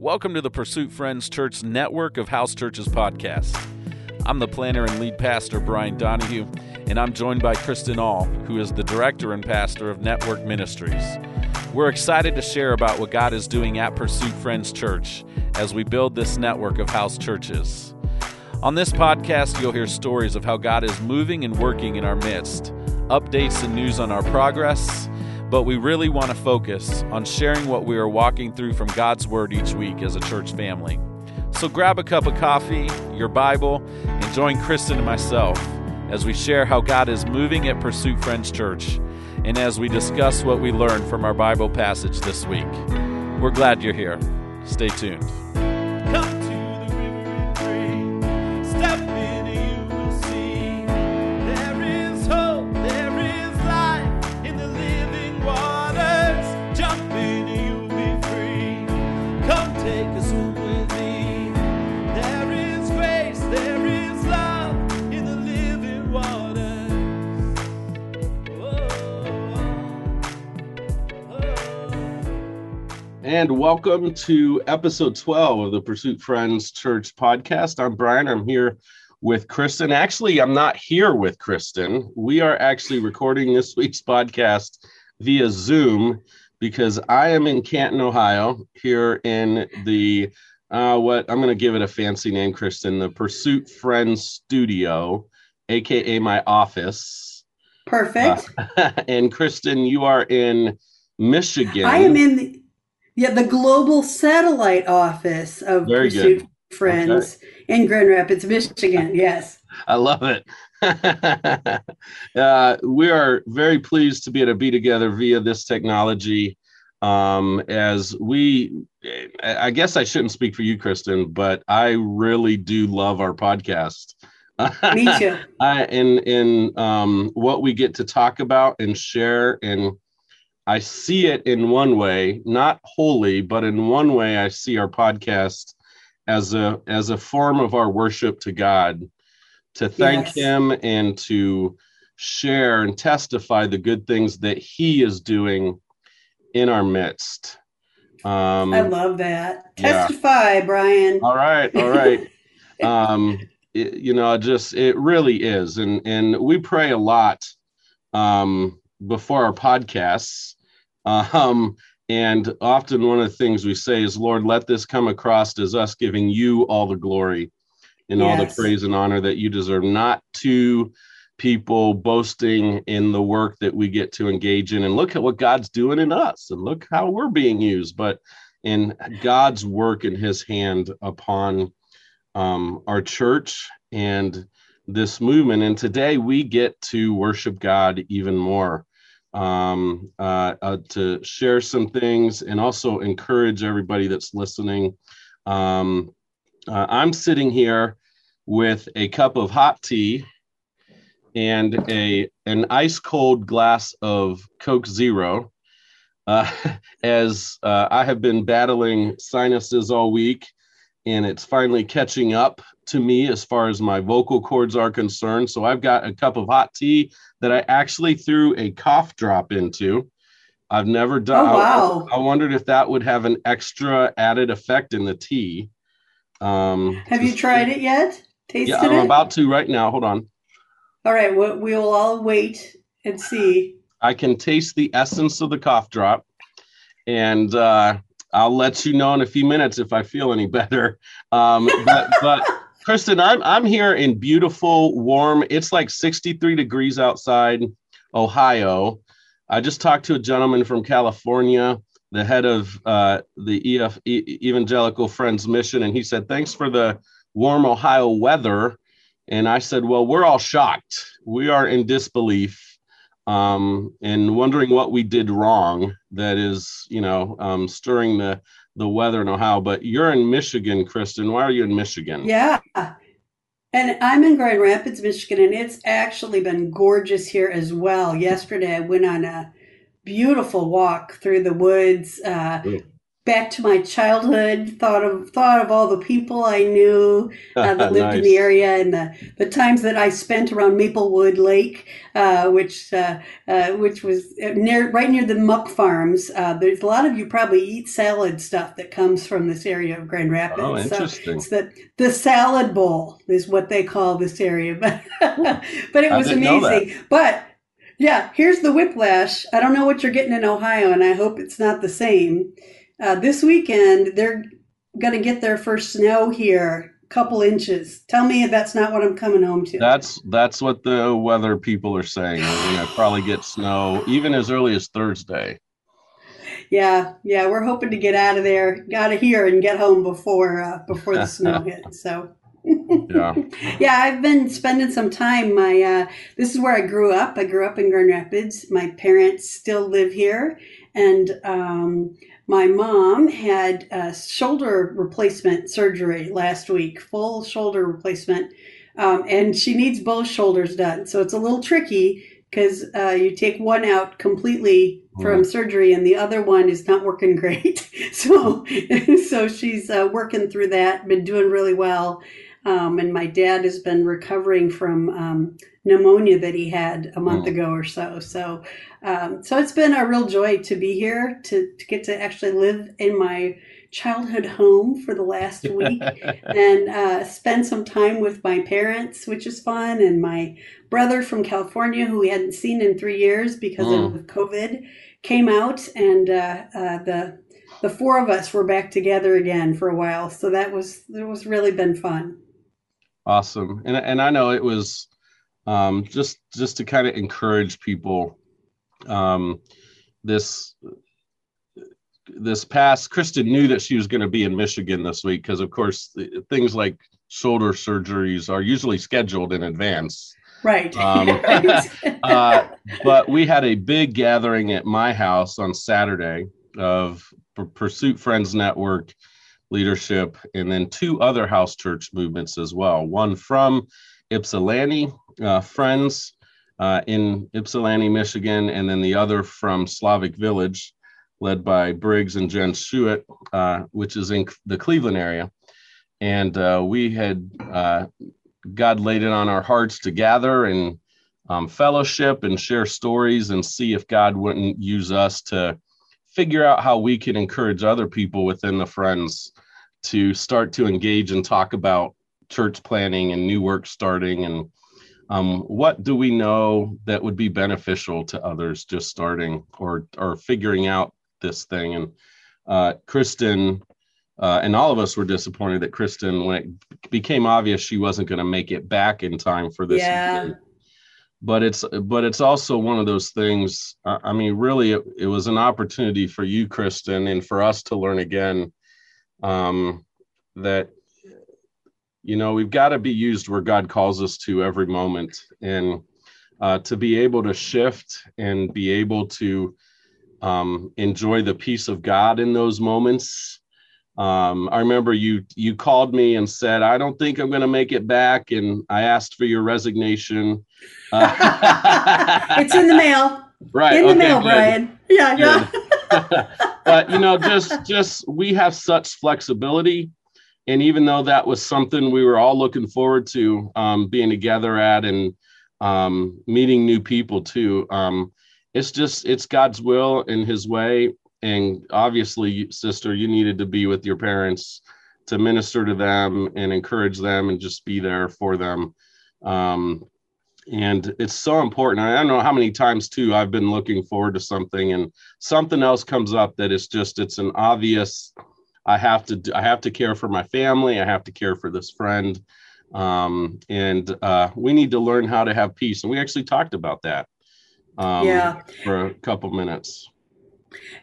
Welcome to the Pursuit Friends Church network of house churches podcast. I'm the planter and lead pastor, Brian Donahue, and I'm joined by Kristen All, who is the director and pastor of Network Ministries. We're excited to share about what God is doing at Pursuit Friends Church as we build this network of house churches. On this podcast, you'll hear stories of how God is moving and working in our midst, updates and news on our progress, but we really want to focus on sharing what we are walking through from God's Word each week as a church family. So grab a cup of coffee, your Bible, and join Kristen and myself as we share how God is moving at Pursuit Friends Church and as we discuss what we learned from our Bible passage this week. We're glad you're here. Stay tuned. And welcome to episode 12 of the Pursuit Friends Church podcast. I'm Brian. I'm here with Kristen. Actually, I'm not here with Kristen. We are actually recording this week's podcast via Zoom because I am in Canton, Ohio, here in the uh, what I'm going to give it a fancy name, Kristen, the Pursuit Friends Studio, aka my office. Perfect. Uh, and Kristen, you are in Michigan. I am in the yeah the global satellite office of Very Pursuit good. Friends in Grand Rapids, Michigan. Yes. I love it. uh, we are very pleased to be able to be together via this technology. Um, as we, I guess I shouldn't speak for you, Kristen, but I really do love our podcast. Me too. I, in in um, what we get to talk about and share, and I see it in one way, not wholly, but in one way, I see our podcast as a as a form of our worship to God, to thank Yes. Him and to share and testify the good things that He is doing in our midst. Um, I love that. yeah. Testify, Brian. all right, all right. um, it- you know, just it really is, and and we pray a lot um, before our podcasts, um, and often one of the things we say is, "Lord, let this come across as us giving you all the glory and all the praise and honor that you deserve, not to." people boasting in the work that we get to engage in and look at what God's doing in us and look how we're being used but in God's work in his hand upon um, our church and this movement. And today we get to worship God even more, um, uh, uh, to share some things and also encourage everybody that's listening. Um, uh, I'm sitting here with a cup of hot tea and a an ice cold glass of Coke Zero. Uh, as uh, I have been battling sinuses all week, and it's finally catching up to me as far as my vocal cords are concerned. So I've got a cup of hot tea that I actually threw a cough drop into. I've never done. Oh, wow. I, I wondered if that would have an extra added effect in the tea. Um, Have you tried it yet? Tasted it? Yeah, I'm it? about to right now. Hold on. All right. we'll, we will all wait and see. I can taste the essence of the cough drop, and uh, I'll let you know in a few minutes if I feel any better. Um, but, but Kristen, I'm I'm here in beautiful, warm. It's like 63 degrees outside, Ohio. I just talked to a gentleman from California, the head of uh, the EF E- Evangelical Friends Mission, and he said, "Thanks for the warm Ohio weather." And I said, "Well, we're all shocked. We are in disbelief." Um, and wondering what we did wrong that is, you know, um, stirring the the weather in Ohio. But you're in Michigan, Kristen. Why are you in Michigan? Yeah. And I'm in Grand Rapids, Michigan, and it's actually been gorgeous here as well. Yesterday, I went on a beautiful walk through the woods, uh, Ooh. Back to my childhood. Thought of thought of all the people I knew uh, that lived in the area and the, the times that I spent around Maplewood Lake, uh, which uh, uh, which was near right near the muck farms. Uh, there's a lot of you probably eat salad stuff that comes from this area of Grand Rapids. Oh, So interesting. it's the the salad bowl is what they call this area, but but it was didn't know that. amazing. But yeah, here's the whiplash. I don't know what you're getting in Ohio, and I hope it's not the same. Uh, this weekend, they're going to get their first snow here, couple inches. Tell me if that's not what I'm coming home to. That's that's what the weather people are saying. We're gonna probably get snow even as early as Thursday. yeah, yeah, we're hoping to get out of there, out of here, and get home before uh, before the snow hits. So. Yeah. yeah, I've been spending some time. My uh, this is where I grew up. I grew up in Grand Rapids. My parents still live here, and um, my mom had a shoulder replacement surgery last week, full shoulder replacement, um, and she needs both shoulders done. So it's a little tricky because uh, you take one out completely from surgery, and the other one is not working great. so so she's uh, working through that. Been doing really well. Um, and my dad has been recovering from um, pneumonia that he had a month Mm. ago or so. So, um, so it's been a real joy to be here to, to get to actually live in my childhood home for the last week and uh, spend some time with my parents, which is fun, and my brother from California, who we hadn't seen in three years because of COVID, came out, and uh, uh, the the four of us were back together again for a while. So that was it was really been fun. Awesome. And and I know it was um, just just to kind of encourage people. Um, this this past Kristen knew that she was going to be in Michigan this week because, of course, th- things like shoulder surgeries are usually scheduled in advance. Right. Um, uh, but we had a big gathering at my house on Saturday of P- Pursuit Friends Network leadership, and then two other house church movements as well. One from Ypsilanti uh, Friends uh, in Ypsilanti, Michigan, and then the other from Slavic Village, led by Briggs and Jen Schuett, uh, which is in the Cleveland area. And uh, we had uh, God laid it on our hearts to gather and um, fellowship and share stories and see if God wouldn't use us to figure out how we can encourage other people within the friends to start to engage and talk about church planting and new work starting and um, what do we know that would be beneficial to others just starting or or figuring out this thing and uh, Kristen uh, and all of us were disappointed that Kristen when it became obvious she wasn't going to make it back in time for this Yeah. event but it's but it's also one of those things i I mean really it, it was an opportunity for you kristen and for us to learn again um, that you know we've got to be used where god calls us to every moment and uh, to be able to shift and be able to um, enjoy the peace of god in those moments um, I remember you you called me and said, "I don't think I'm going to make it back," and I asked for your resignation. Uh, it's in the mail. right in the okay, mail, good. Brian. Yeah, yeah. but you know, just just we have such flexibility, and even though that was something we were all looking forward to um, being together at and um, meeting new people too, um, it's just it's God's will and His way. And obviously, sister, you needed to be with your parents to minister to them and encourage them and just be there for them. Um, and it's so important. I don't know how many times too I've been looking forward to something and something else comes up that is just it's an obvious I have to do, I have to care for my family, I have to care for this friend. Um, and uh, we need to learn how to have peace. And we actually talked about that um, Yeah. for a couple minutes.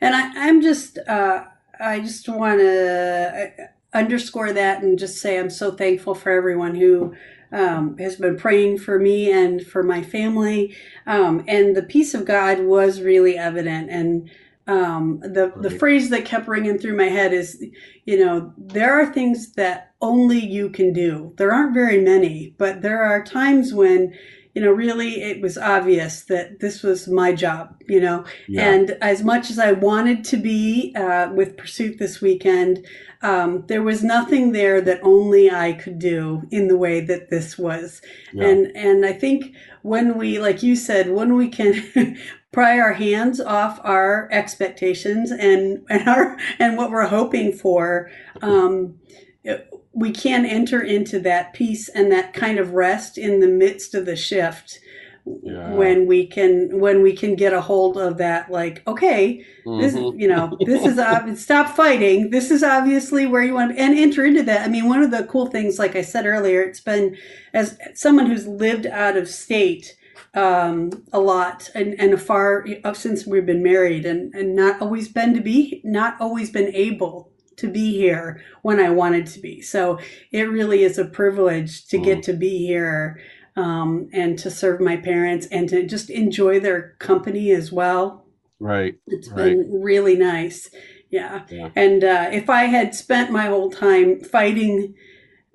And I, I'm just, uh, I just want to underscore that and just say I'm so thankful for everyone who um, has been praying for me and for my family. Um, and the peace of God was really evident. And um, the the phrase that kept ringing through my head is, you know, there are things that only you can do. There aren't very many, but there are times when you know, really it was obvious that this was my job, you know. Yeah. And as much as I wanted to be uh, with Pursuit this weekend, um, there was nothing there that only I could do in the way that this was. Yeah. And and I think when we, like you said, when we can pry our hands off our expectations and and our and what we're hoping for, um, it- we can enter into that peace and that kind of rest in the midst of the shift. Yeah. When we can, when we can get a hold of that, like, okay, this Mhm. you know this is ob- stop fighting this is obviously where you want to and enter into that i mean one of the cool things like i said earlier it's been as someone who's lived out of state um, a lot and and a far since we've been married and and not always been to be not always been able to be here when i wanted to be so it really is a privilege to get to be here um, and to serve my parents and to just enjoy their company as well Right. it's Right. been really nice. Yeah. Yeah. And uh, if I had spent my whole time fighting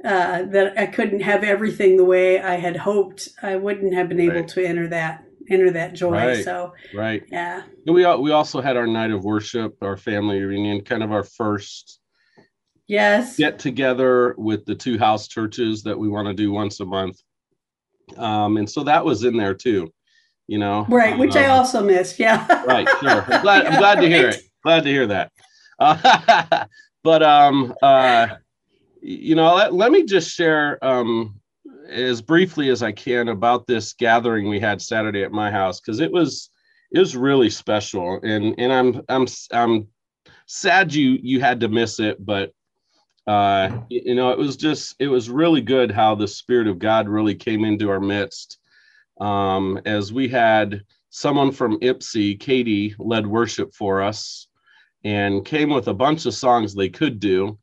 uh, that I couldn't have everything the way I had hoped, I wouldn't have been able Right. to enter that enter that joy. Right. So Right. yeah. And we we also had our night of worship, our family reunion, kind of our first Yes. get together with the two house churches that we want to do once a month. Um, and so that was in there too, you know. Right, which I Um, also missed. Yeah. right sure i'm glad, I'm glad to hear it glad to hear that uh, but um uh you know let, let me just share um as briefly as i can about this gathering we had saturday at my house because it was it was really special and and i'm i'm i'm sad you you had to miss it but uh you know it was just it was really good how the spirit of god really came into our midst um as we had someone from Ypsi, Katie, led worship for us and came with a bunch of songs they could do.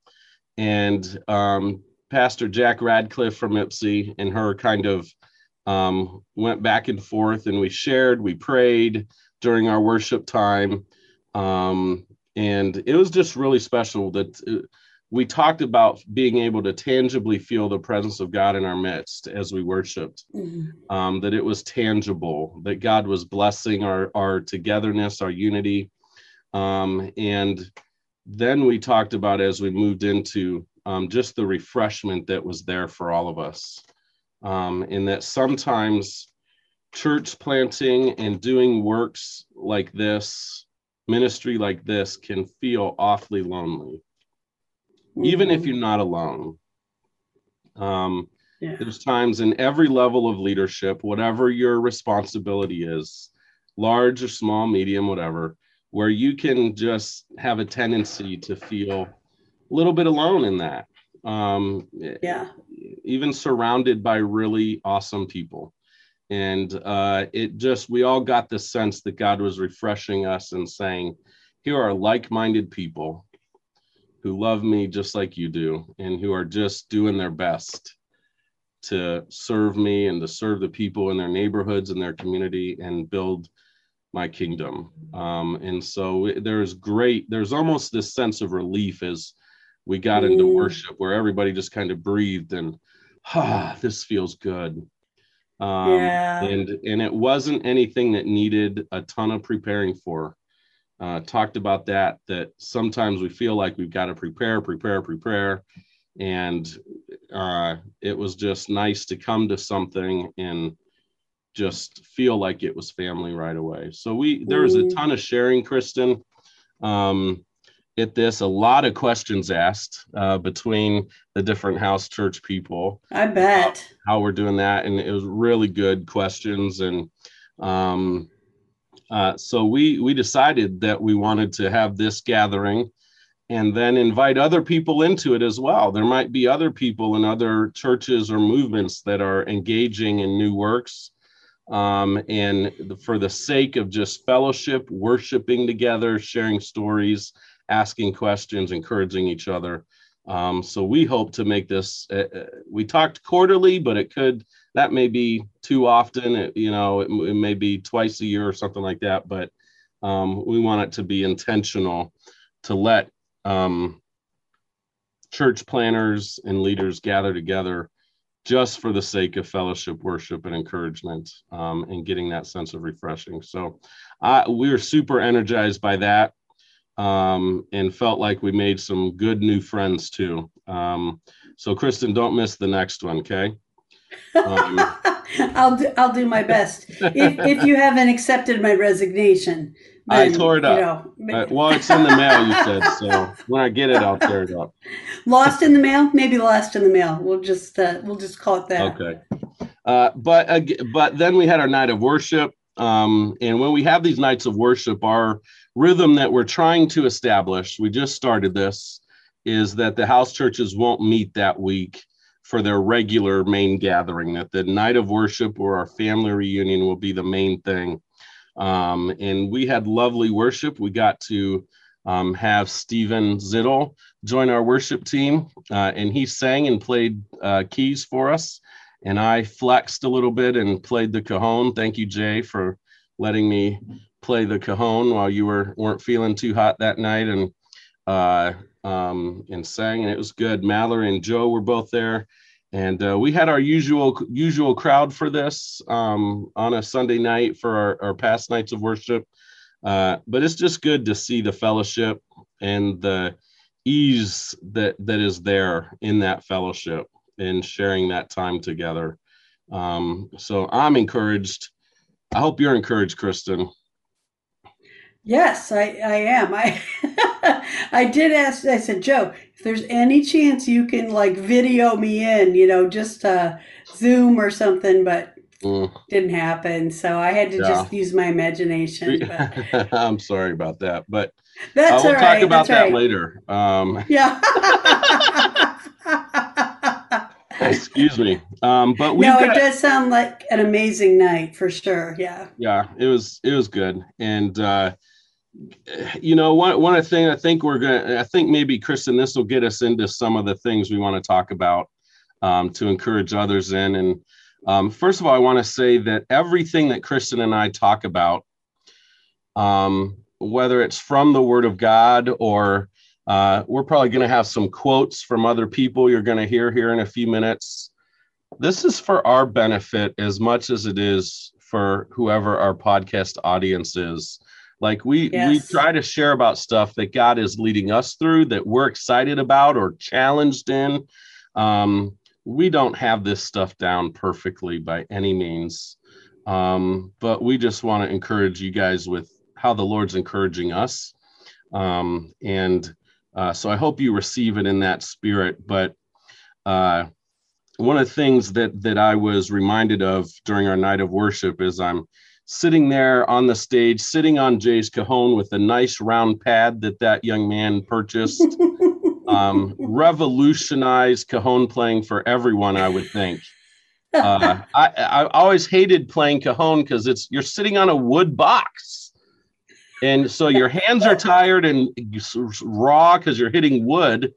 And um, Pastor Jack Radcliffe from Ypsi and her kind of um, went back and forth, and we shared, we prayed during our worship time. Um, and it was just really special that uh, we talked about being able to tangibly feel the presence of God in our midst as we worshiped Mhm. um, that it was tangible, that God was blessing our, our togetherness, our unity. Um, and then we talked about as we moved into um, just the refreshment that was there for all of us. Um, and that sometimes church planting and doing works like this, ministry like this, can feel awfully lonely, even if Mhm. you're not alone. Um, yeah. there's times in every level of leadership, whatever your responsibility is, large or small, medium, whatever, where you can just have a tendency to feel a little bit alone in that. Um, Yeah. even surrounded by really awesome people. And uh, it just, we all got the sense that God was refreshing us and saying, here are like minded people who love me just like you do and who are just doing their best to serve me and to serve the people in their neighborhoods and their community and build my kingdom. Um, and so there's great, there's almost this sense of relief as we got into Mm. worship where everybody just kind of breathed and, ah, this feels good. Um, Yeah. And and it wasn't anything that needed a ton of preparing for. Uh, talked about that. That sometimes we feel like we've got to prepare, prepare, prepare, and uh, it was just nice to come to something and just feel like it was family right away. So we there was a Mm. ton of sharing, Kristen. Um, at this, a lot of questions asked uh, between the different house church people I bet. how we're doing that and it was really good questions and um uh so we we decided that we wanted to have this gathering and then invite other people into it as well there might be other people in other churches or movements that are engaging in new works um and for the sake of just fellowship worshiping together sharing stories asking questions encouraging each other um, so we hope to make this. Uh, uh, we talked quarterly, but it could that may be too often. It, you know, it, it may be twice a year or something like that. But um, we want it to be intentional to let um, church planters and leaders gather together just for the sake of fellowship, worship, and encouragement, um, and getting that sense of refreshing. So, uh, we were super energized by that, um, and felt like we made some good new friends too. Um, so, Kristen, don't miss the next one, okay? Um, I'll do, I'll do my best. If, if you haven't accepted my resignation, I tore it you up. know, Uh, well, it's in the mail, you said. So when I get it, I'll tear it up. lost in the mail. Maybe lost in the mail. We'll just uh, we'll just call it that. Okay. Uh, but ag- but then we had our night of worship, um, and when we have these nights of worship, our rhythm that we're trying to establish, we just started this, is that the house churches won't meet that week for their regular main gathering. That the night of worship or our family reunion will be the main thing. Um, and we had lovely worship. We got to um, have Stephen Zittel join our worship team, uh, and he sang and played uh, keys for us. And I flexed a little bit and played the cajon. Thank you, Jay, for letting me play the cajon while you were weren't feeling too hot that night, and uh, um, and sang, and it was good. Mallory and Joe were both there, and uh, we had our usual usual crowd for this um, on a Sunday night for our, our past nights of worship. Uh, but it's just good to see the fellowship and the ease that that is there in that fellowship and sharing that time together. Um, so I'm encouraged. I hope you're encouraged, Kristen. Yes, I, I am. I I did ask. I said, Joe, if there's any chance you can like video me in, you know, just uh, Zoom or something, but Mm. didn't happen. So I had to Yeah. just use my imagination. But I'm sorry about that, but uh, that's we'll all talk about that's that right. later. Um, Yeah. excuse me. Um, but we no, got, it does sound like an amazing night for sure. Yeah. yeah, it was it was good, and uh, you know one one things I think we're gonna I think maybe Kristen this will get us into some of the things we want to talk about um, to encourage others in. And um, first of all, I want to say that everything that Kristen and I talk about, um, whether it's from the Word of God or uh, we're probably going to have some quotes from other people you're going to hear here in a few minutes. This is for our benefit as much as it is for whoever our podcast audience is. Like we we try to share about stuff that God is leading us through that we're excited about or challenged in. Um, we don't have this stuff down perfectly by any means, um, but we just want to encourage you guys with how the Lord's encouraging us, um, and uh, so I hope you receive it in that spirit. But uh, one of the things that that I was reminded of during our night of worship is I'm sitting there on the stage, sitting on Jay's cajon with a nice round pad that that young man purchased. um, revolutionized cajon playing for everyone, I would think. Uh, I, I always hated playing cajon because it's you're sitting on a wood box, and so your hands are tired and raw because you're hitting wood.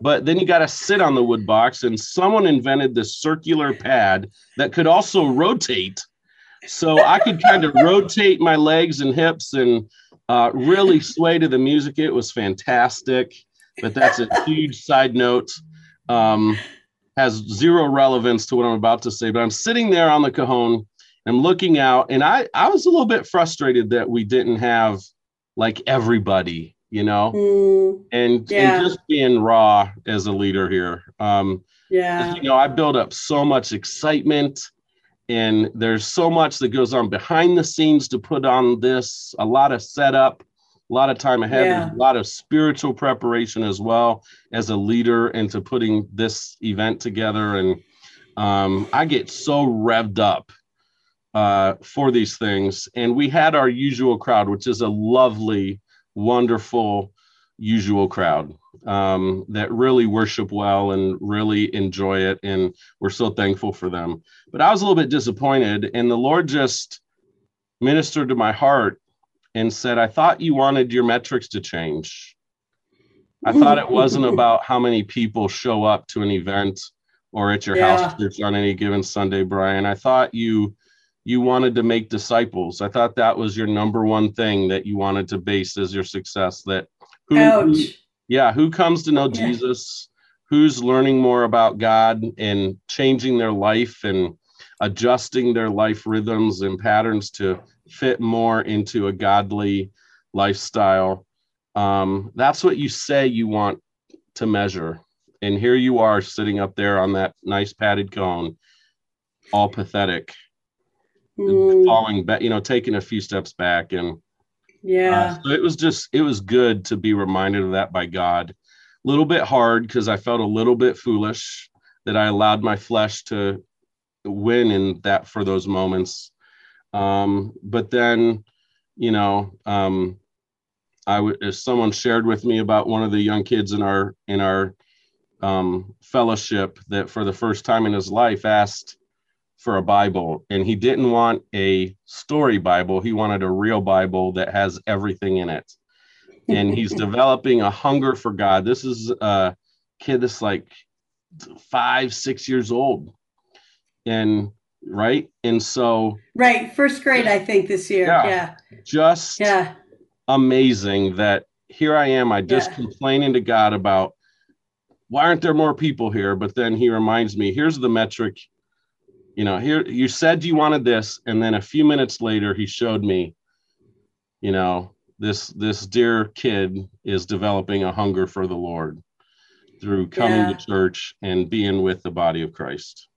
But then you got to sit on the wood box, and someone invented this circular pad that could also rotate. So I could kind of rotate my legs and hips and uh, really sway to the music. It was fantastic but that's a huge side note. Um, has zero relevance to what I'm about to say. But I'm sitting there on the cajon, I'm looking out, and I I was a little bit frustrated that we didn't have like everybody, you know, Mm, and Yeah. and just being raw as a leader here. Um, yeah. you know, I build up so much excitement, and there's so much that goes on behind the scenes to put on this. A lot of setup, a lot of time ahead. Yeah. A lot of spiritual preparation as well as a leader into putting this event together. And um, I get so revved up uh, for these things. And we had our usual crowd, which is a lovely, wonderful, usual crowd um, that really worship well and really enjoy it. And we're so thankful for them. But I was a little bit disappointed, and the Lord just ministered to my heart and said, I thought you wanted your metrics to change. I thought it wasn't about how many people show up to an event or at your Yeah. house church on any given Sunday, Brian. I thought you you wanted to make disciples. I thought that was your number one thing that you wanted to base as your success. That who, who yeah, who comes to know Yeah. Jesus? who's learning more about God and changing their life and adjusting their life rhythms and patterns to fit more into a godly lifestyle. Um, that's what you say you want to measure. And here you are sitting up there on that nice padded cone, all pathetic, Mm, falling back, you know, taking a few steps back. And yeah. uh, so it was just, it was good to be reminded of that by God. A little bit hard because I felt a little bit foolish that I allowed my flesh to win in that for those moments. Um, but then, you know, um, I w- as someone shared with me about one of the young kids in our in our um, fellowship that for the first time in his life asked for a Bible, and he didn't want a story Bible. He wanted a real Bible that has everything in it. And he's developing a hunger for God. This is a kid that's like five, six years old, and right, and so Right. First grade, I think, this year. Yeah. Yeah. just Yeah. amazing that here I am. I just Yeah. complaining to God about why aren't there more people here? But then he reminds me, here's the metric. You know, here you said you wanted this, and then a few minutes later, he showed me, you know, this this dear kid is developing a hunger for the Lord through coming Yeah. to church and being with the body of Christ.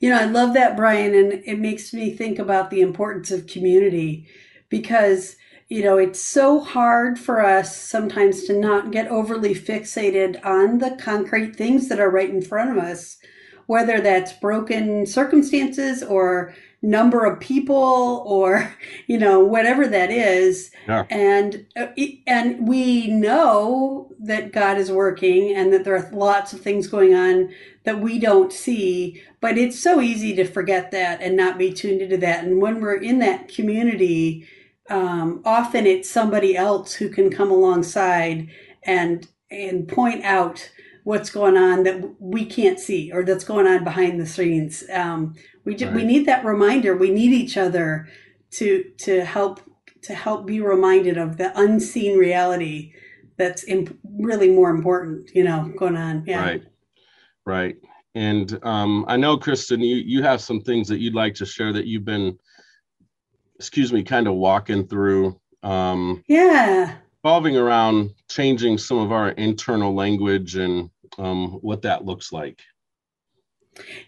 You know, I love that, Brian, and it makes me think about the importance of community because, you know, it's so hard for us sometimes to not get overly fixated on the concrete things that are right in front of us, whether that's broken circumstances or number of people or, you know, whatever that is. Yeah. And uh, and we know that God is working and that there are lots of things going on that we don't see, but it's so easy to forget that and not be tuned into that. And when we're in that community, um, often it's somebody else who can come alongside and and point out what's going on that we can't see or that's going on behind the scenes. Um, we ju- we need that reminder. We need each other to to help to help be reminded of the unseen reality that's imp- really more important. You know, going on. Yeah. Right. Right. And um, I know, Kristen, you, you have some things that you'd like to share that you've been, excuse me, kind of walking through, um, Yeah. Revolving around changing some of our internal language and um, what that looks like.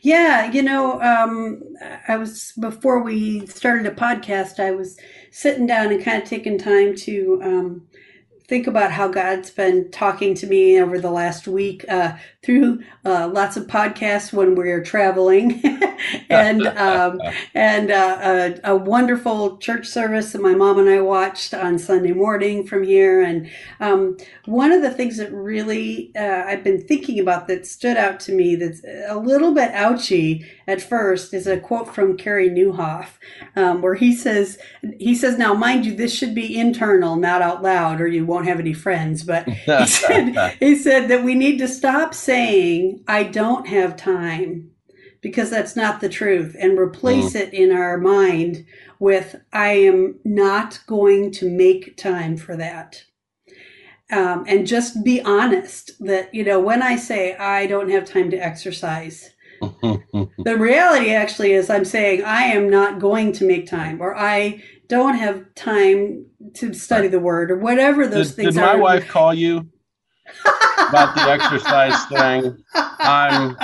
Yeah, you know, um, I was before we started a podcast, I was sitting down and kind of taking time to um, think about how God's been talking to me over the last week uh, through uh, lots of podcasts when we're traveling, and um, and uh, a, a wonderful church service that my mom and I watched on Sunday morning from here. And um, one of the things that really uh, I've been thinking about that stood out to me that's a little bit ouchy at first is a quote from Carey Nieuwhof, um, where he says he says now mind you this should be internal, not out loud, or you won't have any friends. But he said he said that we need to stop saying I don't have time because that's not the truth and replace it in our mind with I am not going to make time for that. Um, and just be honest that, you know, when I say I don't have time to exercise, the reality actually is I'm saying I am not going to make time or I don't have time to study the word or whatever those did, things did my are. wife call you about the exercise thing? I'm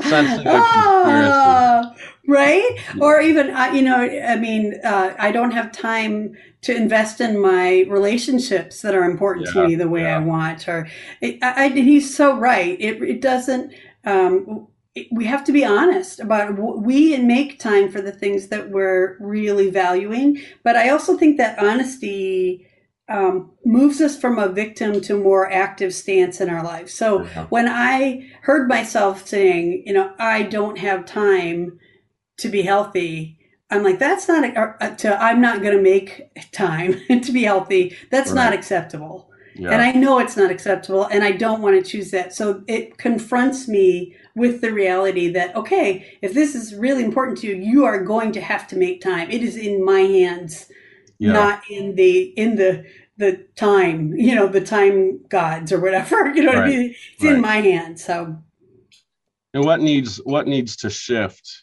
sensing a conspiracy. Ah, right? Or even, uh, you know, I mean, uh, I don't have time to invest in my relationships that are important Yeah, to me the way yeah. I want. Or it, I, he's so right. It, it doesn't. Um, we have to be honest about we make time for the things that we're really valuing. But I also think that honesty um, moves us from a victim to more active stance in our lives. So when I heard myself saying, you know, I don't have time to be healthy, I'm like, that's not a, a, to, I'm not going to make time to be healthy. That's not acceptable. Yeah. And I know it's not acceptable and I don't want to choose that. So it confronts me with the reality that, okay, if this is really important to you, you are going to have to make time. It is in my hands yeah. not in the in the the time, you know, the time gods or whatever. You know what I mean? It's Right. in my hands. So and what needs what needs to shift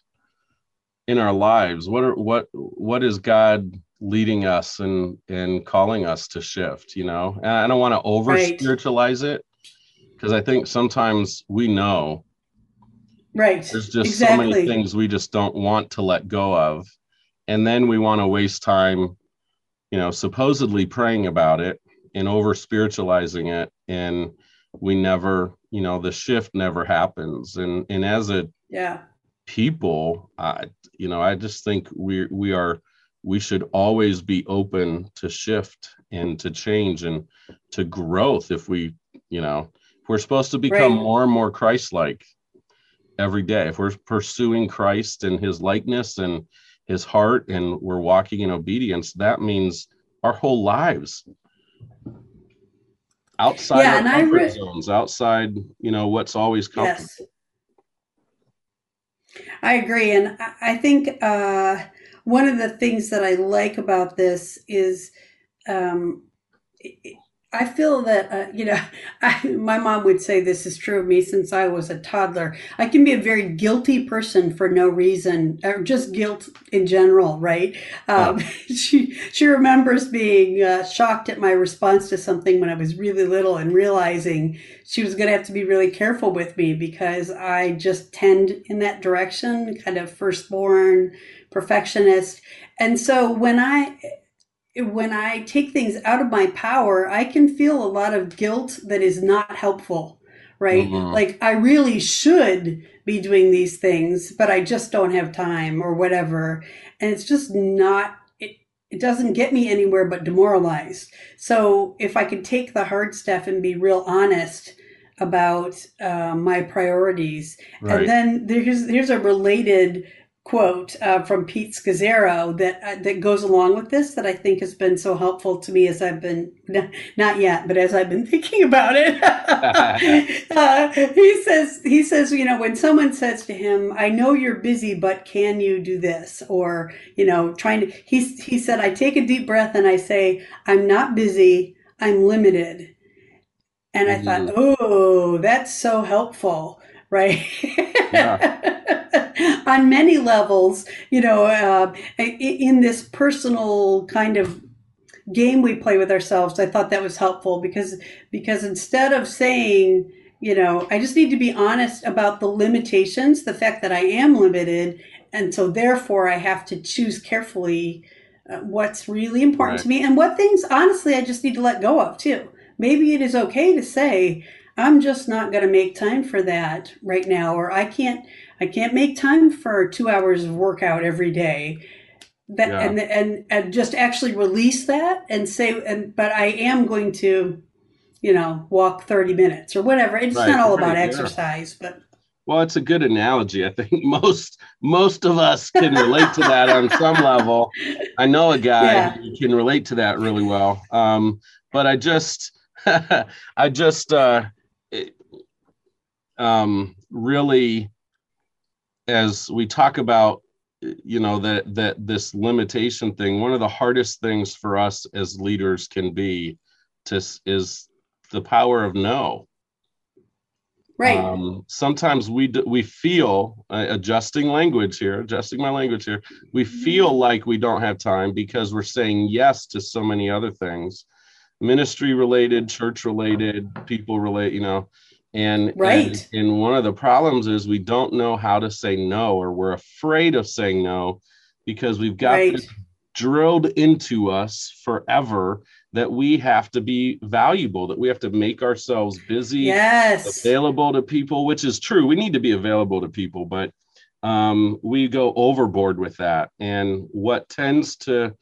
in our lives what are what what is god leading us and and calling us to shift you know and i don't want to over Right. spiritualize it because i think sometimes we know right. there's just so many things we just don't want to let go of and then we want to waste time you know supposedly praying about it and over spiritualizing it and we never you know the shift never happens and and as a Yeah. people i you know i just think we we are we should always be open to shift and to change and to growth if we you know if we're supposed to become Right. more and more christ-like every day if we're pursuing christ and his likeness and his heart and we're walking in obedience that means our whole lives outside Yeah, our comfort re- zones outside you know what's always comfortable Yes. I agree. And I I think uh, one of the things that I like about this is um, I feel that, uh, you know, I, my mom would say this is true of me since I was a toddler. I can be a very guilty person for no reason, or just guilt in general, right? Um, she she remembers being uh, shocked at my response to something when I was really little and realizing she was going to have to be really careful with me because I just tend in that direction, kind of firstborn, perfectionist. And so when I when I take things out of my power, I can feel a lot of guilt that is not helpful, right? Mhm. Like I really should be doing these things, but I just don't have time or whatever. And it's just not it it doesn't get me anywhere but demoralized. So if I could take the hard stuff and be real honest about uh, my priorities, right and then there's here's a related quote uh, from Pete Scazzero that uh, that goes along with this that I think has been so helpful to me as I've been not yet, but as I've been thinking about it. uh, he says he says you know when someone says to him, "I know you're busy, but can you do this?" or you know trying to he he said, "I take a deep breath and I say, I'm not busy, I'm limited." And I thought, oh, that's so helpful, right? Yeah. On many levels, you know, uh, in this personal kind of game we play with ourselves, I thought that was helpful because because instead of saying, you know, I just need to be honest about the limitations, the fact that I am limited, and so therefore I have to choose carefully uh, what's really important to me and what things honestly I just need to let go of too. Maybe it is okay to say I'm just not going to make time for that right now or I can't I can't make time for 2 hours of workout every day. That Yeah. and and and just actually release that and say and but I am going to you know walk 30 minutes or whatever. It's Right, not all right, about yeah. exercise, but Well, it's a good analogy. I think most most of us can relate to that on some level. I know a guy Yeah. who can relate to that really well. Um, but I just I just uh, um, really as we talk about you know that that this limitation thing one of the hardest things for us as leaders can be to is the power of no right. um, sometimes we d- we feel uh, adjusting language here, adjusting my language here. We feel like we don't have time because we're saying yes to so many other things, ministry related, church related, people relate. You know, and Right. And, and one of the problems is we don't know how to say no, or we're afraid of saying no because we've got right. this drilled into us forever that we have to be valuable, that we have to make ourselves busy Yes. available to people, which is true. We need to be available to people, but um, we go overboard with that. And what tends to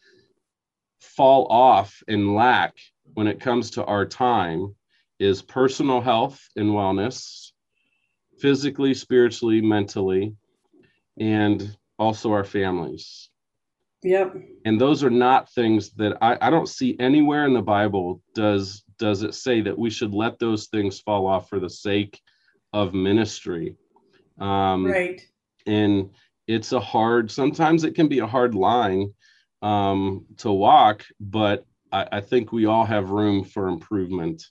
fall off and lack when it comes to our time is personal health and wellness, physically, spiritually, mentally, and also our families Yep. and those are not things that I, I don't see anywhere in the bible does does it say that we should let those things fall off for the sake of ministry um Right. and it's a hard sometimes it can be a hard line um to walk but I, I think we all have room for improvement.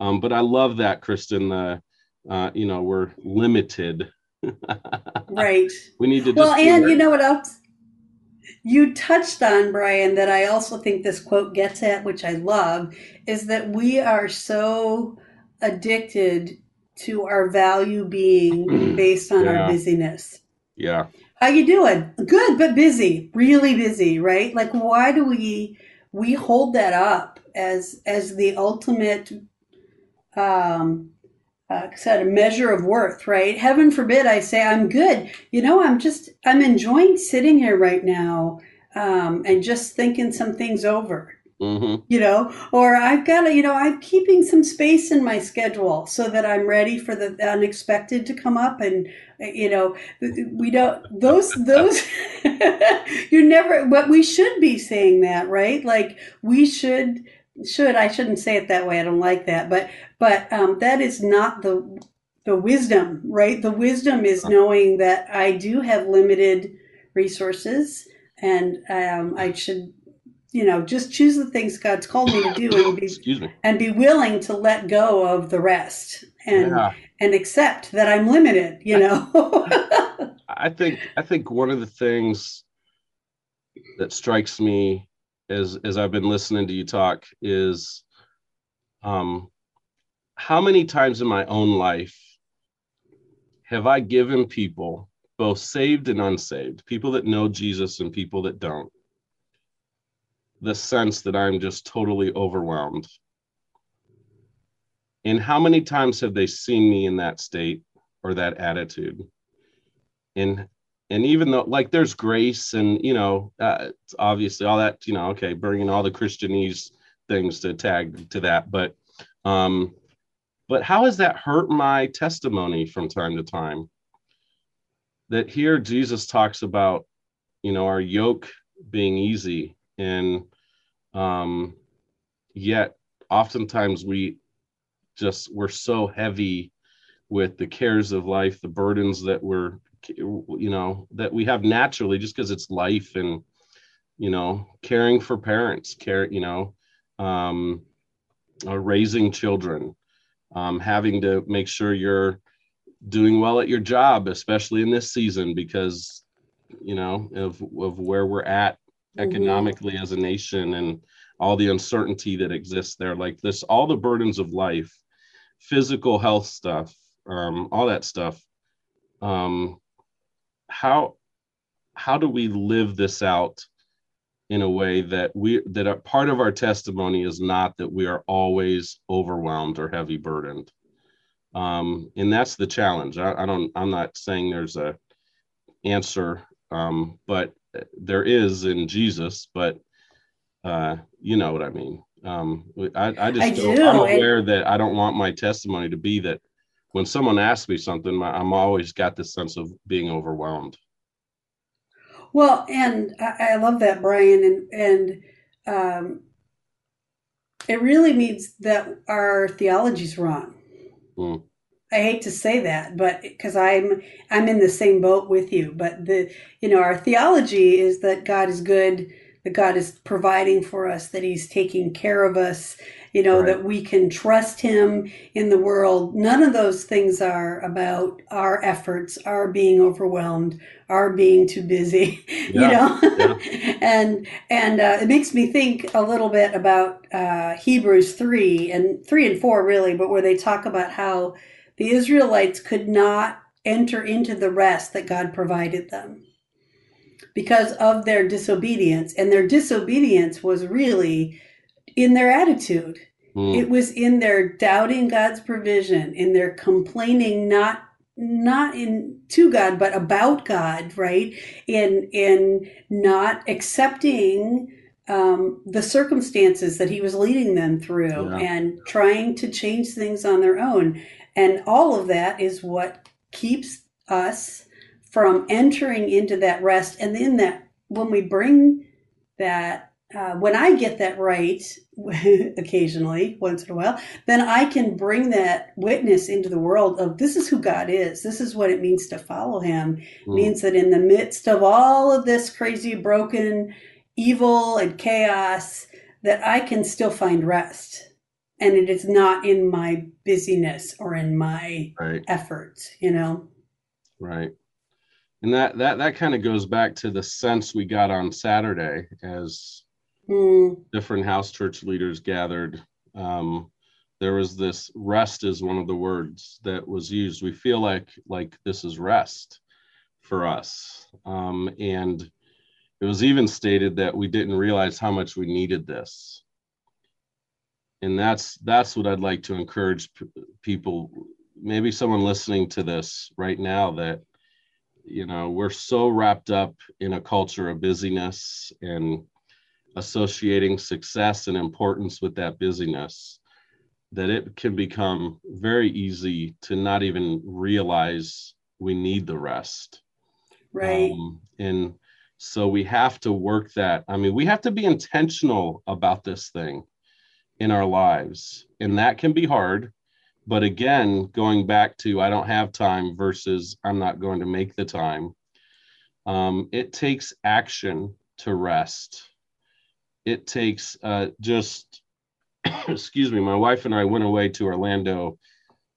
Um, but I love that, Kristen. Uh, uh, you know, we're limited. Right. We need to. Well, and you know what else? You touched on, Brian, that I also think this quote gets at, which I love, is that we are so addicted to our value being based on Yeah. our busyness. Yeah. How you doing? Good, but busy, really busy, right? Like, why do we we hold that up as as the ultimate um, uh, said a measure of worth, right? Heaven forbid I say I'm good. You know, I'm just I'm enjoying sitting here right now um, and just thinking some things over. hmm You know, or I've got to, you know, I'm keeping some space in my schedule so that I'm ready for the unexpected to come up. And you know, we don't those those. you never. But we should be saying that, right? Like we should should I shouldn't say it that way. I don't like that, but but um, that is not the the wisdom, right? The wisdom is knowing that I do have limited resources, and um, I should, you know, just choose the things God's called me to do, and be Excuse me. and be willing to let go of the rest, and Yeah. and accept that I'm limited. You know. I think I think one of the things that strikes me as as I've been listening to you talk is um how many times in my own life have I given people both saved and unsaved, people that know Jesus and people that don't, the sense that I'm just totally overwhelmed. And how many times have they seen me in that state or that attitude? And and even though like there's grace and you know uh, obviously all that you know okay bringing all the christianese things to tag to that but um but how has that hurt my testimony from time to time? That here jesus talks about you know our yoke being easy and um yet oftentimes we just we're so heavy with the cares of life the burdens that we're you know that we have naturally just because it's life and you know caring for parents care you know um uh, raising children um having to make sure you're doing well at your job especially in this season because you know of of where we're at economically as a nation and all the uncertainty that exists there like this all the burdens of life physical health stuff um all that stuff um how how do we live this out in a way that we that a part of our testimony is not that we are always overwhelmed or heavy burdened? Um and that's the challenge. I, I don't i'm not saying there's a answer um but there is in jesus but uh you know what i mean. Um i, I just I don't- do, i'm and- aware that i don't want my testimony to be that when someone asks me something i'm always got this sense of being overwhelmed Well, and I, I love that, Brian, and and um, it really means that our theology's wrong. Mm. I hate to say that, but because I'm I'm in the same boat with you, but the you know our theology is that God is good, that God is providing for us, that He's taking care of us, you know, Right. that we can trust Him in the world. None of those things are about our efforts, our being overwhelmed, our being too busy, you Yeah, know, and and uh, it makes me think a little bit about uh, Hebrews three and three and four really, but where they talk about how the Israelites could not enter into the rest that God provided them because of their disobedience. And their disobedience was really in their attitude, Mm. it was in their doubting God's provision, in their complaining not not in to God but about God, right? In in not accepting um, the circumstances that He was leading them through Yeah. and trying to change things on their own. And all of that is what keeps us from entering into that rest. And then that when we bring that, uh, when I get that right, occasionally, once in a while, then I can bring that witness into the world of this is who God is. This is what it means to follow Him. Mm. means that in the midst of all of this crazy, broken, evil, and chaos, that I can still find rest. And it is not in my busyness or in my Right. efforts, you know? Right. And that that that kind of goes back to the sense we got on Saturday as Mm, different house church leaders gathered. Um, there was this rest is one of the words that was used. We feel like like this is rest for us, um, and it was even stated that we didn't realize how much we needed this. And that's that's what I'd like to encourage p- people. Maybe someone listening to this right now that you know we're so wrapped up in a culture of busyness and associating success and importance with that busyness that it can become very easy to not even realize we need the rest. Right. um, and so we have to work that i mean we have to be intentional about this thing in our lives and that can be hard. But again going back to i don't have time versus i'm not going to make the time um, it takes action to rest it takes uh, just excuse me my wife and i went away to orlando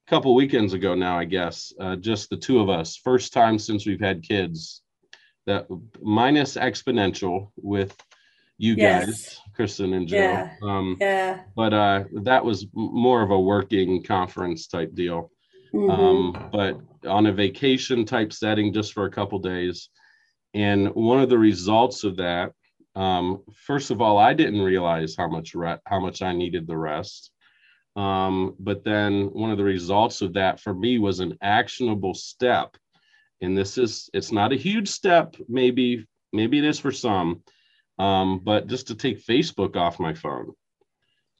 a couple weekends ago now i guess uh, just the two of us first time since we've had kids that minus exponential with you Yes. guys kristen and joe Yeah. um, Yeah. but uh, that was more of a working conference type deal Mhm. um, but on a vacation type setting just for a couple days. And one of the results of that, um, first of all, I didn't realize how much re- how much I needed the rest. Um, but then one of the results of that for me was an actionable step. And this is it's not a huge step, maybe maybe it is for some, um, but just to take Facebook off my phone.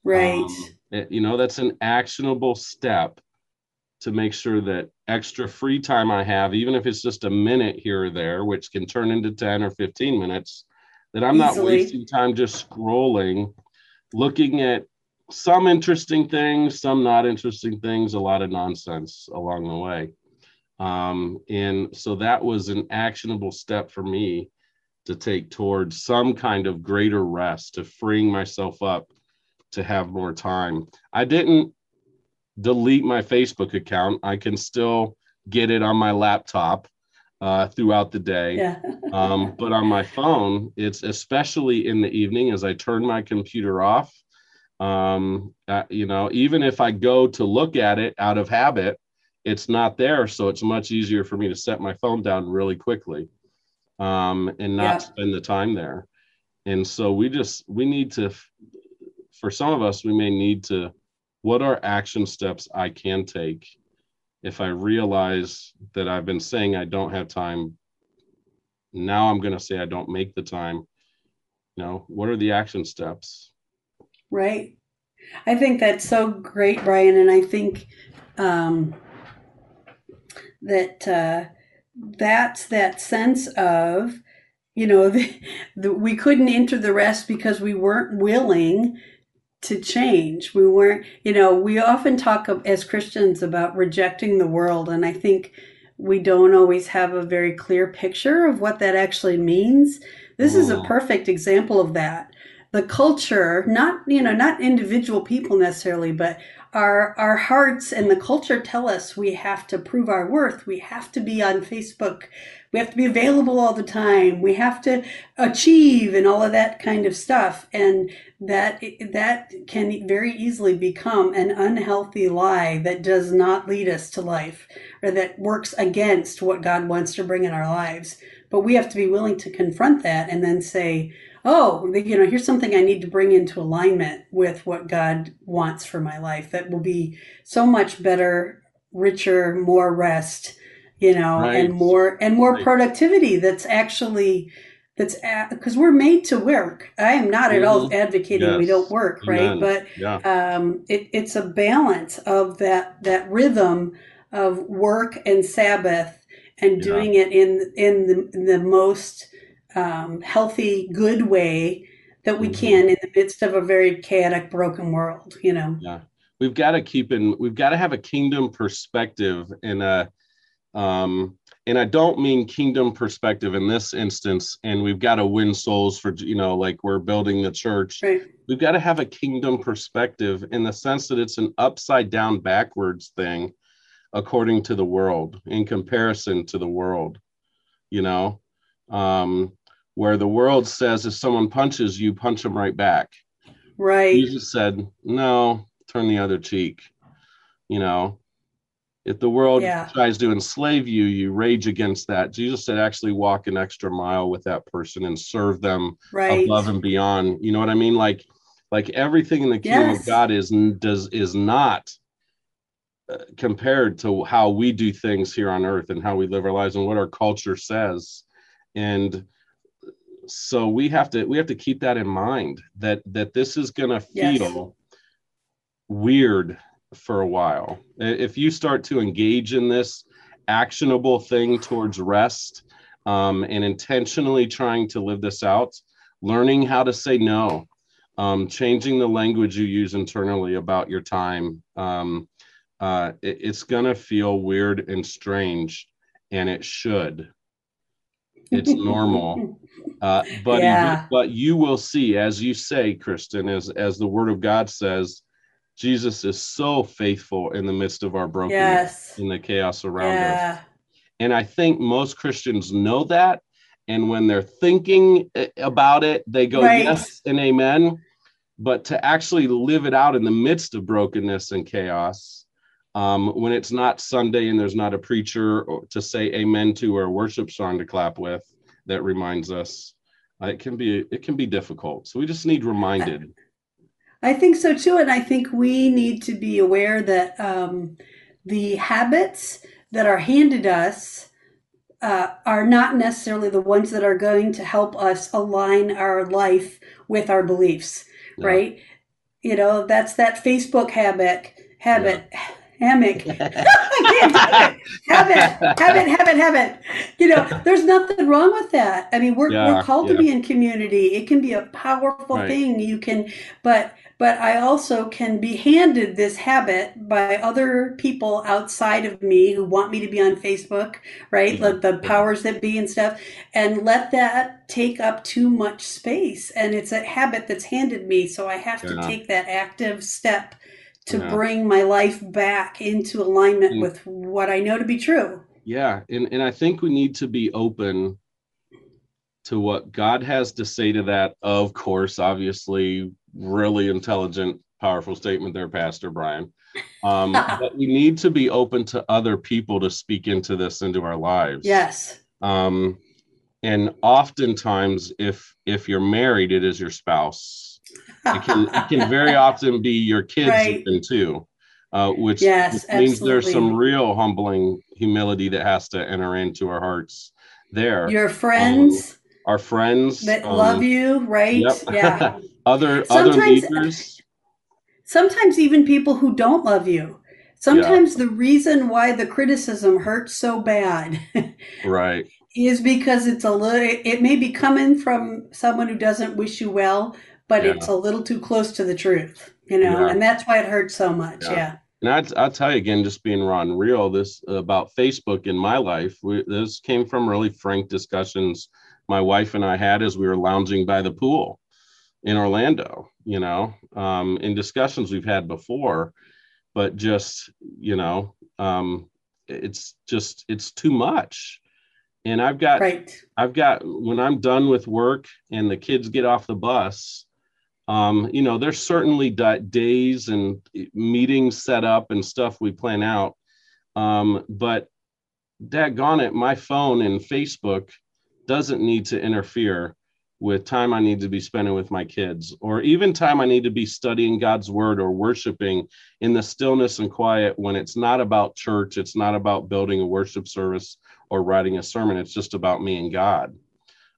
right. Um, it- you know, that's an actionable step to make sure that extra free time I have, even if it's just a minute here or there, which can turn into 10 or 15 minutes, that I'm not wasting time just scrolling, looking at some interesting things, some not interesting things, a lot of nonsense along the way. Um, and so that was an actionable step for me to take towards some kind of greater rest, to freeing myself up to have more time. I didn't delete my Facebook account. I can still get it on my laptop uh, throughout the day. yeah. Um, but on my phone, it's especially in the evening as I turn my computer off. Um, uh, you know, even if I go to look at it out of habit, it's not there. So it's much easier for me to set my phone down really quickly um, and not Yeah. spend the time there. And so we just, we need to, for some of us, we may need to, what are action steps I can take if I realize that I've been saying I don't have time now I'm going to say I don't make the time. You know, what are the action steps? Right. I think that's so great, Brian. And I think um, that uh, that's that sense of, you know, the, the, we couldn't enter the rest because we weren't willing to change. We weren't, you know, we often talk as Christians about rejecting the world. And I think we don't always have a very clear picture of what that actually means. This is a Mm. perfect example of that the culture not you know not individual people necessarily but our our hearts and the culture tell us we have to prove our worth. We have to be on facebook. We have to be available all the time. We have to achieve and all of that kind of stuff. And that that can very easily become an unhealthy lie that does not lead us to life or that works against what god wants to bring in our lives. But we have to be willing to confront that and then say oh, you know, here's something I need to bring into alignment with what God wants for my life that will be so much better, richer, more rest, you know, Right. and more and more Right. productivity that's actually that's because we're made to work. I am not at all Mhm. advocating we don't work, right? But Yeah. um, it, it's a balance of that that rhythm of work and Sabbath and Yeah. doing it in in the, in the most um, healthy, good way that we Mhm. can in the midst of a very chaotic, broken world. You know, Yeah, We've got to keep in, we've got to have a kingdom perspective and a, Um, and I don't mean kingdom perspective in this instance. And we've got to win souls for, you know, like we're building the church. Right. We've got to have a kingdom perspective in the sense that it's an upside down, backwards thing according to the world, in comparison to the world, you know, um, where the world says if someone punches you, punch them right back. Right. Jesus said, no, turn the other cheek, you know if the world Yeah. tries to enslave you, you rage against that. Jesus said, actually walk an extra mile with that person and serve them Right. above and beyond. You know what I mean? Like, like everything in the kingdom Yes. of God is does is not uh, compared to how we do things here on earth and how we live our lives and what our culture says. And so we have to we have to keep that in mind that that this is going to Yes. feel weird for a while. If you start to engage in this actionable thing towards rest um, and intentionally trying to live this out, learning how to say no, um, changing the language you use internally about your time, um, uh, it- it's going to feel weird and strange, and it should. It's normal. Uh, but Yeah. but you will see, as you say, Kristen, as as the Word of God says, Jesus is so faithful in the midst of our brokenness, Yes. in the chaos around us. And I think most Christians know that, and when they're thinking uh, about it, they go Right. yes and amen. But to actually live it out in the midst of brokenness and chaos, um, when it's not Sunday and there's not a preacher to say amen to or a worship song to clap with, that reminds us, uh, it can be it can be difficult. So we just need reminded. I think so too, and I think we need to be aware that um, the habits that are handed us uh, are not necessarily the ones that are going to help us align our life with our beliefs, Yeah. right? You know, that's that Facebook habit, habit, hammock. I can't do it. have it, habit, habit. You know, there's nothing wrong with that. I mean, we're Yeah, we're called yeah. to be in community. It can be a powerful Right. thing. You can, but but I also can be handed this habit by other people outside of me who want me to be on Facebook, right? Yeah. Like the powers that be and stuff, and let that take up too much space. And it's a habit that's handed me, so I have to take that active step to Yeah. bring my life back into alignment Mm. with what I know to be true. Yeah, and, and I think we need to be open to what God has to say to that. Of course, obviously, really intelligent, powerful statement there, Pastor Brian. Um, but we need to be open to other people to speak into this into our lives. Yes. Um, and oftentimes, if if you're married, it is your spouse. It can it can very often be your kids Right. even too, uh, which, Yes, means there's some real humbling humility that has to enter into our hearts. There, Your friends our friends that um, love you, right? Yep. Yeah. other other Sometimes- leaders. Sometimes even people who don't love you. Sometimes the reason why the criticism hurts so bad Right. is because it's a little it may be coming from someone who doesn't wish you well, but Yeah. it's a little too close to the truth, you know, Yeah. and that's why it hurts so much. Yeah. Yeah. And I'd, I'll tell you again, just being raw and real, this about Facebook in my life, we, this came from really frank discussions my wife and I had as we were lounging by the pool in Orlando, you know, um, in discussions we've had before, but just, you know, um, it's just, it's too much. And I've got, Right. I've got when I'm done with work and the kids get off the bus, um, you know, there's certainly days and meetings set up and stuff we plan out. Um, but daggone it, my phone and Facebook doesn't need to interfere with time I need to be spending with my kids, or even time I need to be studying God's word or worshiping in the stillness and quiet when it's not about church, it's not about building a worship service or writing a sermon, it's just about me and God.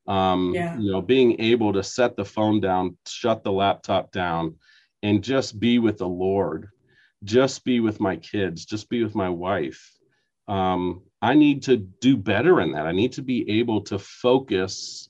Um, Yeah. You know, being able to set the phone down, shut the laptop down, and just be with the Lord, just be with my kids, just be with my wife. Um, I need to do better in that. I need to be able to focus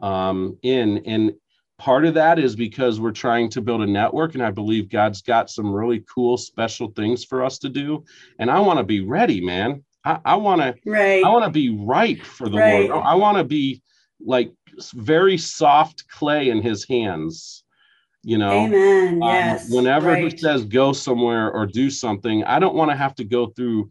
um, in. And part of that is because we're trying to build a network, and I believe God's got some really cool, special things for us to do. And I want to be ready, man. I, I want to right. I want to be ripe for the Right. Lord. I want to be like very soft clay in His hands. You know, Amen. Um, Yes. whenever He says go somewhere or do something, I don't want to have to go through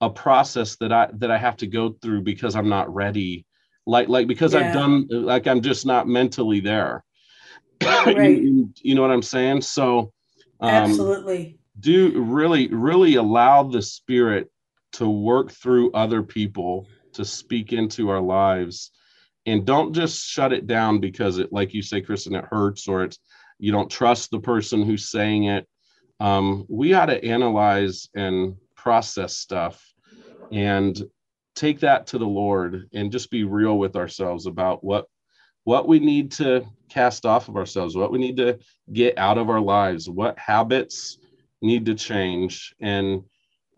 a process that I that I have to go through because I'm not ready. Like like because Yeah. I've done like I'm just not mentally there. You- Right. you, you know what I'm saying? So um, Absolutely. do really really allow the spirit to work through other people to speak into our lives and don't just shut it down because it like you say kristen it hurts or it's you don't trust the person who's saying it. Um, we ought to analyze and process stuff and take that to the lord and just be real with ourselves about what what we need to cast off of ourselves what we need to get out of our lives what habits need to change. And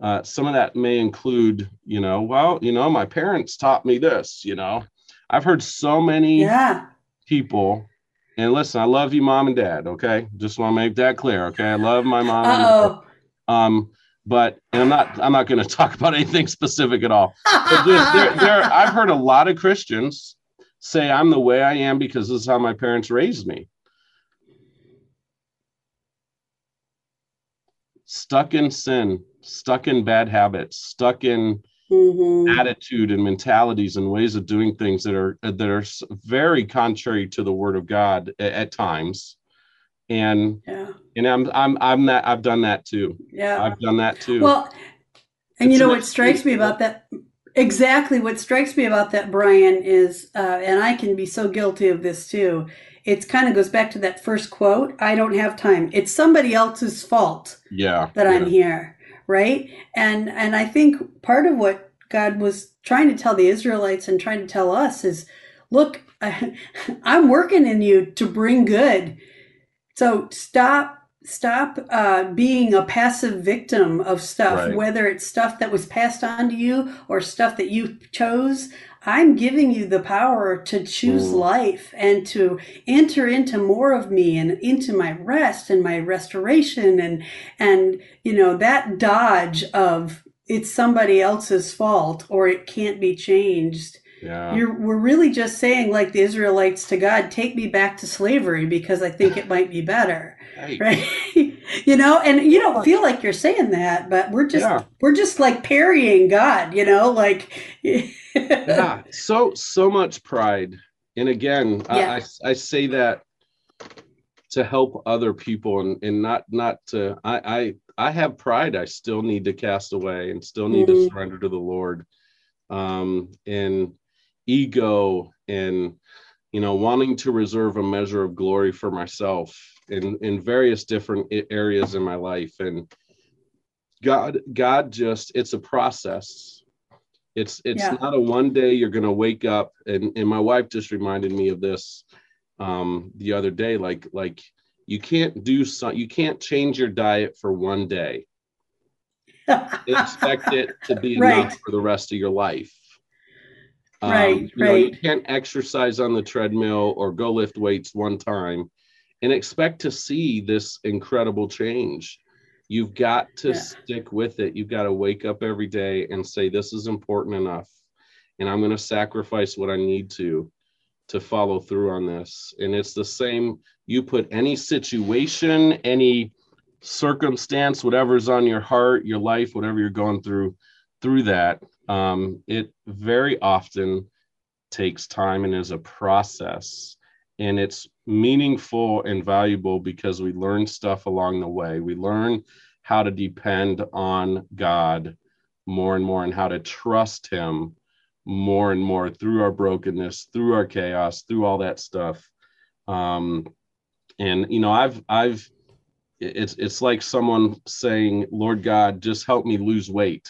uh, some of that may include you know well you know my parents taught me this you know i've heard so many Yeah. people and listen i love you mom and dad okay? Just want to make that clear okay? I love my mom oh. um but and i'm not i'm not going to talk about anything specific at all. But just, there, there, i've heard a lot of christians say i'm the way i am because this is how my parents raised me. Stuck in sin stuck in bad habits stuck in Mhm. attitude and mentalities and ways of doing things that are that are very contrary to the word of god at, at times and Yeah. and i'm i'm i'm that i've done that too Yeah. i've done that too Well, and you know what strikes me about that? Exactly what strikes me about that, Brian, is, uh, and I can be so guilty of this too. It kind of goes back to that first quote I don't have time. It's somebody else's fault yeah that I'm here, right? And and I think part of what God was trying to tell the Israelites and trying to tell us is, look, I'm working in you to bring good. So stop stop uh, being a passive victim of stuff, Right. whether it's stuff that was passed on to you or stuff that you chose. I'm giving you the power to choose Mm. life and to enter into more of me and into my rest and my restoration and and you know that dodge of it's somebody else's fault or it can't be changed. Yeah. You're, we're really just saying like the israelites to god take me back to slavery because i think it might be better Hey, right you know and you don't feel like you're saying that but we're just Yeah. we're just like parrying god you know like yeah so so much pride and again Yeah. I, I i say that to help other people and and not not to i i i have pride i still need to cast away and still need to Mhm. surrender to the lord um and ego and you know wanting to reserve a measure of glory for myself in in various different areas in my life. And god god just it's a process. It's it's Yeah. not a one day you're going to wake up. And and my wife just reminded me of this um the other day like like you can't do so you can't change your diet for one day. Expect it to be Right. enough for the rest of your life. Um, Right, you know, you can't exercise on the treadmill or go lift weights one time and expect to see this incredible change. You've got to Yeah. stick with it. You've got to wake up every day and say, This is important enough. And I'm going to sacrifice what I need to to follow through on this. And it's the same. You put any situation, any circumstance, whatever's on your heart, your life, whatever you're going through, through that. Um, it very often takes time and is a process. And it's meaningful and valuable because we learn stuff along the way. We learn how to depend on God more and more and how to trust Him more and more through our brokenness, through our chaos, through all that stuff. Um, and you know, I've I've it's it's like someone saying, "Lord God, just help me lose weight."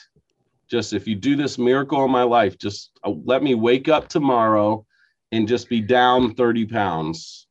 Just if you do this miracle in my life, just uh, let me wake up tomorrow and just be down 30 pounds.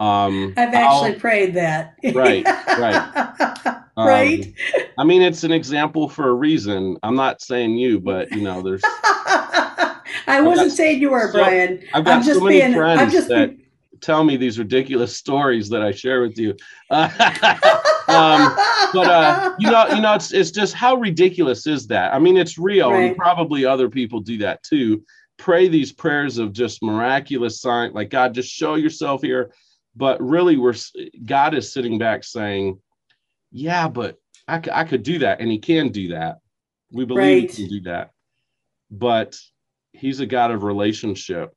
Um, I've actually prayed that. Right, right. um, right. I mean, it's an example for a reason. I'm not saying you, but you know, there's I wasn't saying you were, so- Brian. I've got I'm just so many being. I'm friends just. that tell me these ridiculous stories that I share with you. Um, but uh, you know, you know, it's it's just how ridiculous is that? I mean, it's real, Right. and probably other people do that too. Pray these prayers of just miraculous sign, like God, just show yourself here. But really, we're God is sitting back saying, "Yeah, but I could do that, and He can do that. We believe Right. He can do that." But He's a God of relationship,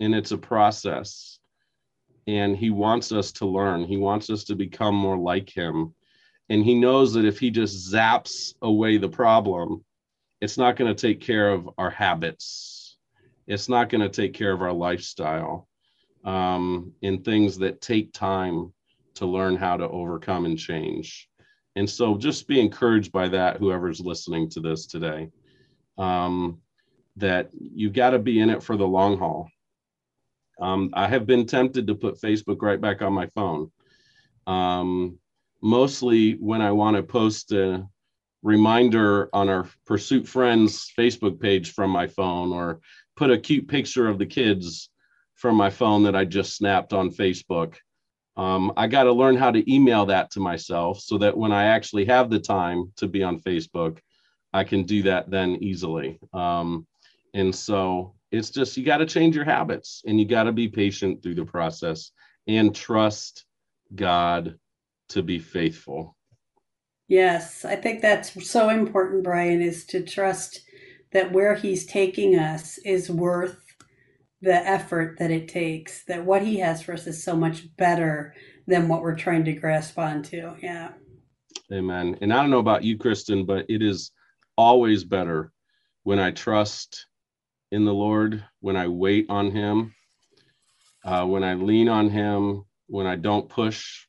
and it's a process. And He wants us to learn. He wants us to become more like Him and he knows that if he just zaps away the problem it's not going to take care of our habits it's not going to take care of our lifestyle um, and things that take time to learn how to overcome and change. And so just be encouraged by that whoever's listening to this today um, that you got to be in it for the long haul. Um, i have been tempted to put facebook right back on my phone. Um, mostly when I want to post a reminder on our Pursuit Friends Facebook page from my phone or put a cute picture of the kids from my phone that I just snapped on Facebook. Um, I got to learn how to email that to myself so that when I actually have the time to be on Facebook, I can do that then easily. Um, and so it's just, you got to change your habits and you got to be patient through the process and trust God to be faithful. Yes, I think that's so important, Brian, is to trust that where he's taking us is worth the effort that it takes, that what he has for us is so much better than what we're trying to grasp onto. Yeah. Amen. And I don't know about you, Kristen, but it is always better when I trust in the Lord, when I wait on Him, uh, when I lean on Him, when I don't push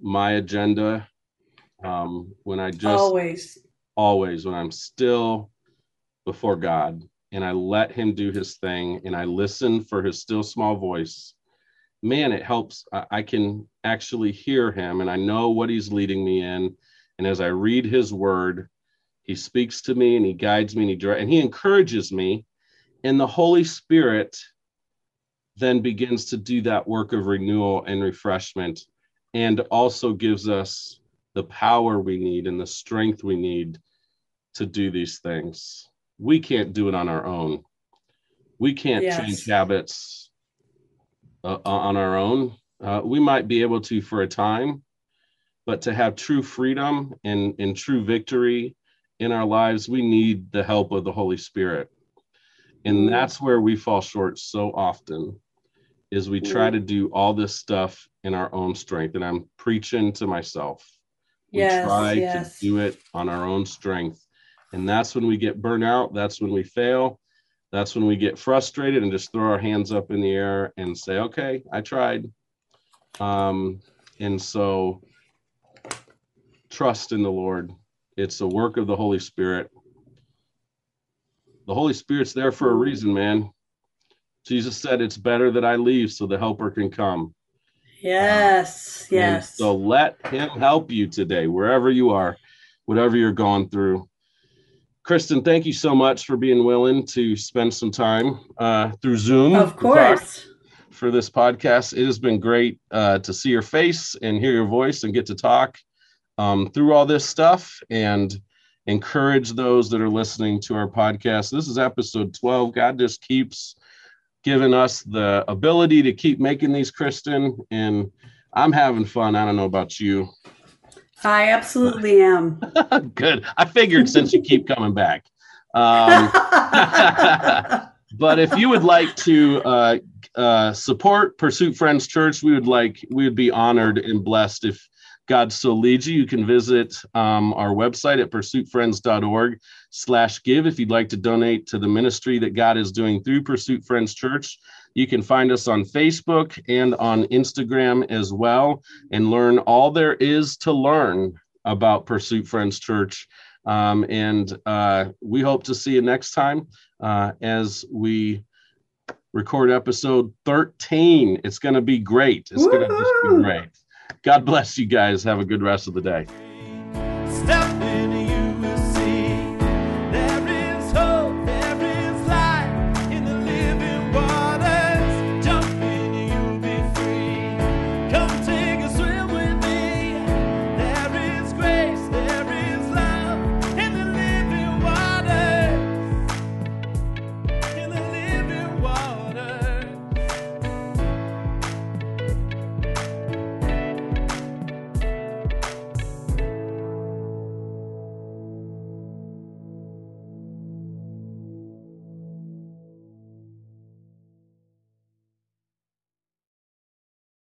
my agenda, um, when I just Always. always when I'm still before God and I let Him do His thing and I listen for His still small voice, man, it helps. I, can actually hear Him and I know what He's leading me in. And as I read His word, He speaks to me and He guides me and He directs and He encourages me. And the Holy Spirit then begins to do that work of renewal and refreshment and also gives us the power we need and the strength we need to do these things. We can't do it on our own. We can't Yes. change habits uh, on our own. Uh, we might be able to for a time, but to have true freedom and, and true victory in our lives, we need the help of the Holy Spirit. And Mm. that's where we fall short so often is we try Mm. to do all this stuff in our own strength. And I'm preaching to myself. We Yes, try yes. to do it on our own strength. And that's when we get burnt out. That's when we fail. That's when we get frustrated and just throw our hands up in the air and say, okay, I tried. Um, and so trust in the Lord. It's the work of the Holy Spirit. The Holy Spirit's there for a reason, man. Jesus said it's better that I leave so the helper can come. Yes. And Yes. so let him help you today, wherever you are, whatever you're going through. Kristen, thank you so much for being willing to spend some time uh, through Zoom. of course. For this podcast, it has been great uh, to see your face and hear your voice and get to talk um, through all this stuff and encourage those that are listening to our podcast. This is episode 12. God just keeps giving us the ability to keep making these, Kristen, and I'm having fun. I don't know about you. I absolutely am. Good. I figured since you keep coming back. Um, but if you would like to uh, uh, support Pursuit Friends Church, we would like we would be honored and blessed if God so leads you. You can visit um, our website at pursuitfriends.org slash give if you'd like to donate to the ministry that God is doing through Pursuit Friends Church. You can find us on Facebook and on Instagram as well and learn all there is to learn about Pursuit Friends Church. Um, and uh, we hope to see you next time uh, as we record episode 13. It's going to be great. It's going to just be great. God bless you guys. Have a good rest of the day.